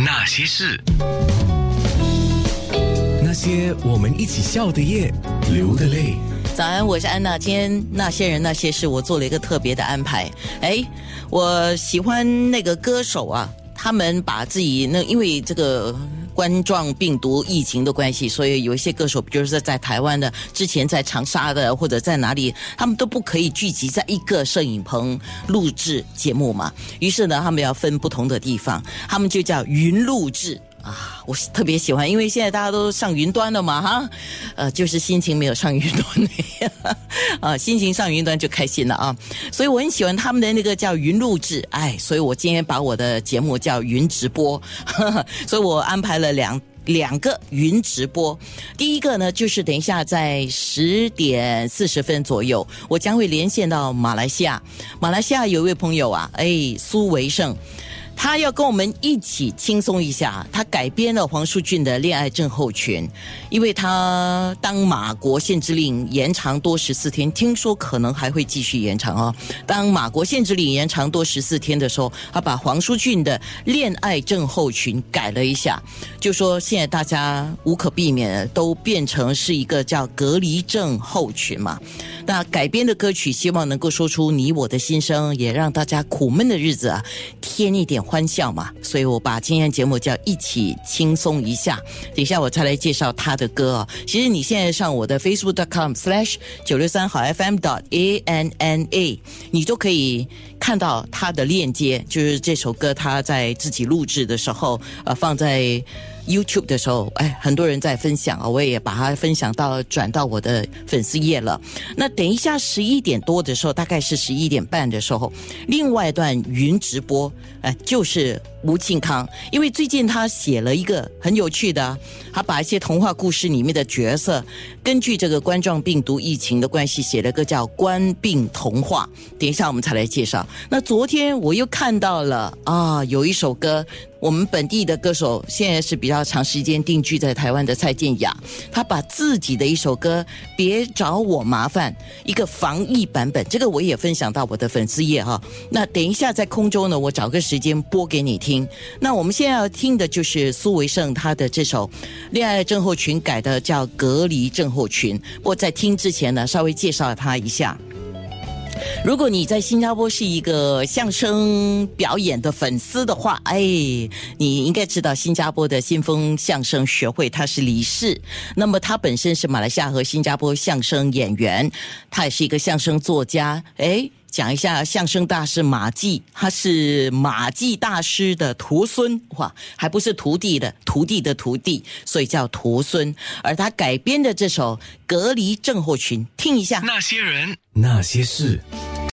那些事，那些我们一起笑的夜，流的泪。早安，我是安娜。今天那些人那些事，我做了一个特别的安排。哎，我喜欢那个歌手啊，他们把自己那因为这个冠状病毒疫情的关系，所以有一些歌手，比如说在台湾的，之前在长沙的，或者在哪里，他们都不可以聚集在一个摄影棚录制节目嘛。于是呢，他们要分不同的地方，他们就叫云录制。啊，我特别喜欢，因为现在大家都上云端了嘛，哈，呃，就是心情没有上云端那样，啊，心情上云端就开心了啊，所以我很喜欢他们的那个叫云录制，哎，所以我今天把我的节目叫云直播，所以我安排了两两个云直播，第一个呢就是等一下在十点四十分左右，我将会连线到马来西亚，马来西亚有一位朋友啊，哎，苏维胜。他要跟我们一起轻松一下，他改编了黄淑俊的《恋爱症候群》，因为他当马国限制令延长多十四天，听说可能还会继续延长哦。当马国限制令延长多十四天的时候，他把黄淑俊的《恋爱症候群》改了一下，就说现在大家无可避免都变成是一个叫隔离症候群嘛。那改编的歌曲，希望能够说出你我的心声，也让大家苦闷的日子啊添一点。欢笑嘛，所以我把今天节目叫一起轻松一下。等一下我再来介绍他的歌哦。其实你现在上我的 facebook.com/slash 九六三好 FM dot a n n a，你都可以看到他的链接，就是这首歌他在自己录制的时候，呃，放在。YouTube 的时候，哎，很多人在分享啊，我也把它分享到转到我的粉丝页了。那等一下十一点多的时候，大概是十一点半的时候，另外一段云直播，哎，就是吴庆康，因为最近他写了一个很有趣的，他把一些童话故事里面的角色，根据这个冠状病毒疫情的关系，写了个叫《冠病童话》。等一下我们才来介绍。那昨天我又看到了啊，有一首歌。我们本地的歌手现在是比较长时间定居在台湾的蔡健雅，他把自己的一首歌《别找我麻烦》一个防疫版本，这个我也分享到我的粉丝页哈。那等一下在空中呢，我找个时间播给你听。听那我们现在要听的就是苏维胜他的这首《恋爱症候群》改的叫《隔离症候群》。不过在听之前呢，稍微介绍他一下。如果你在新加坡是一个相声表演的粉丝的话，哎，你应该知道新加坡的新风相声学会，他是理事。那么他本身是马来西亚和新加坡相声演员，他也是一个相声作家。哎，讲一下相声大师马季，他是马季大师的徒孙，哇，还不是徒弟的徒弟的徒弟，所以叫徒孙。而他改编的这首《隔离症候群》，听一下。那些人，那些事。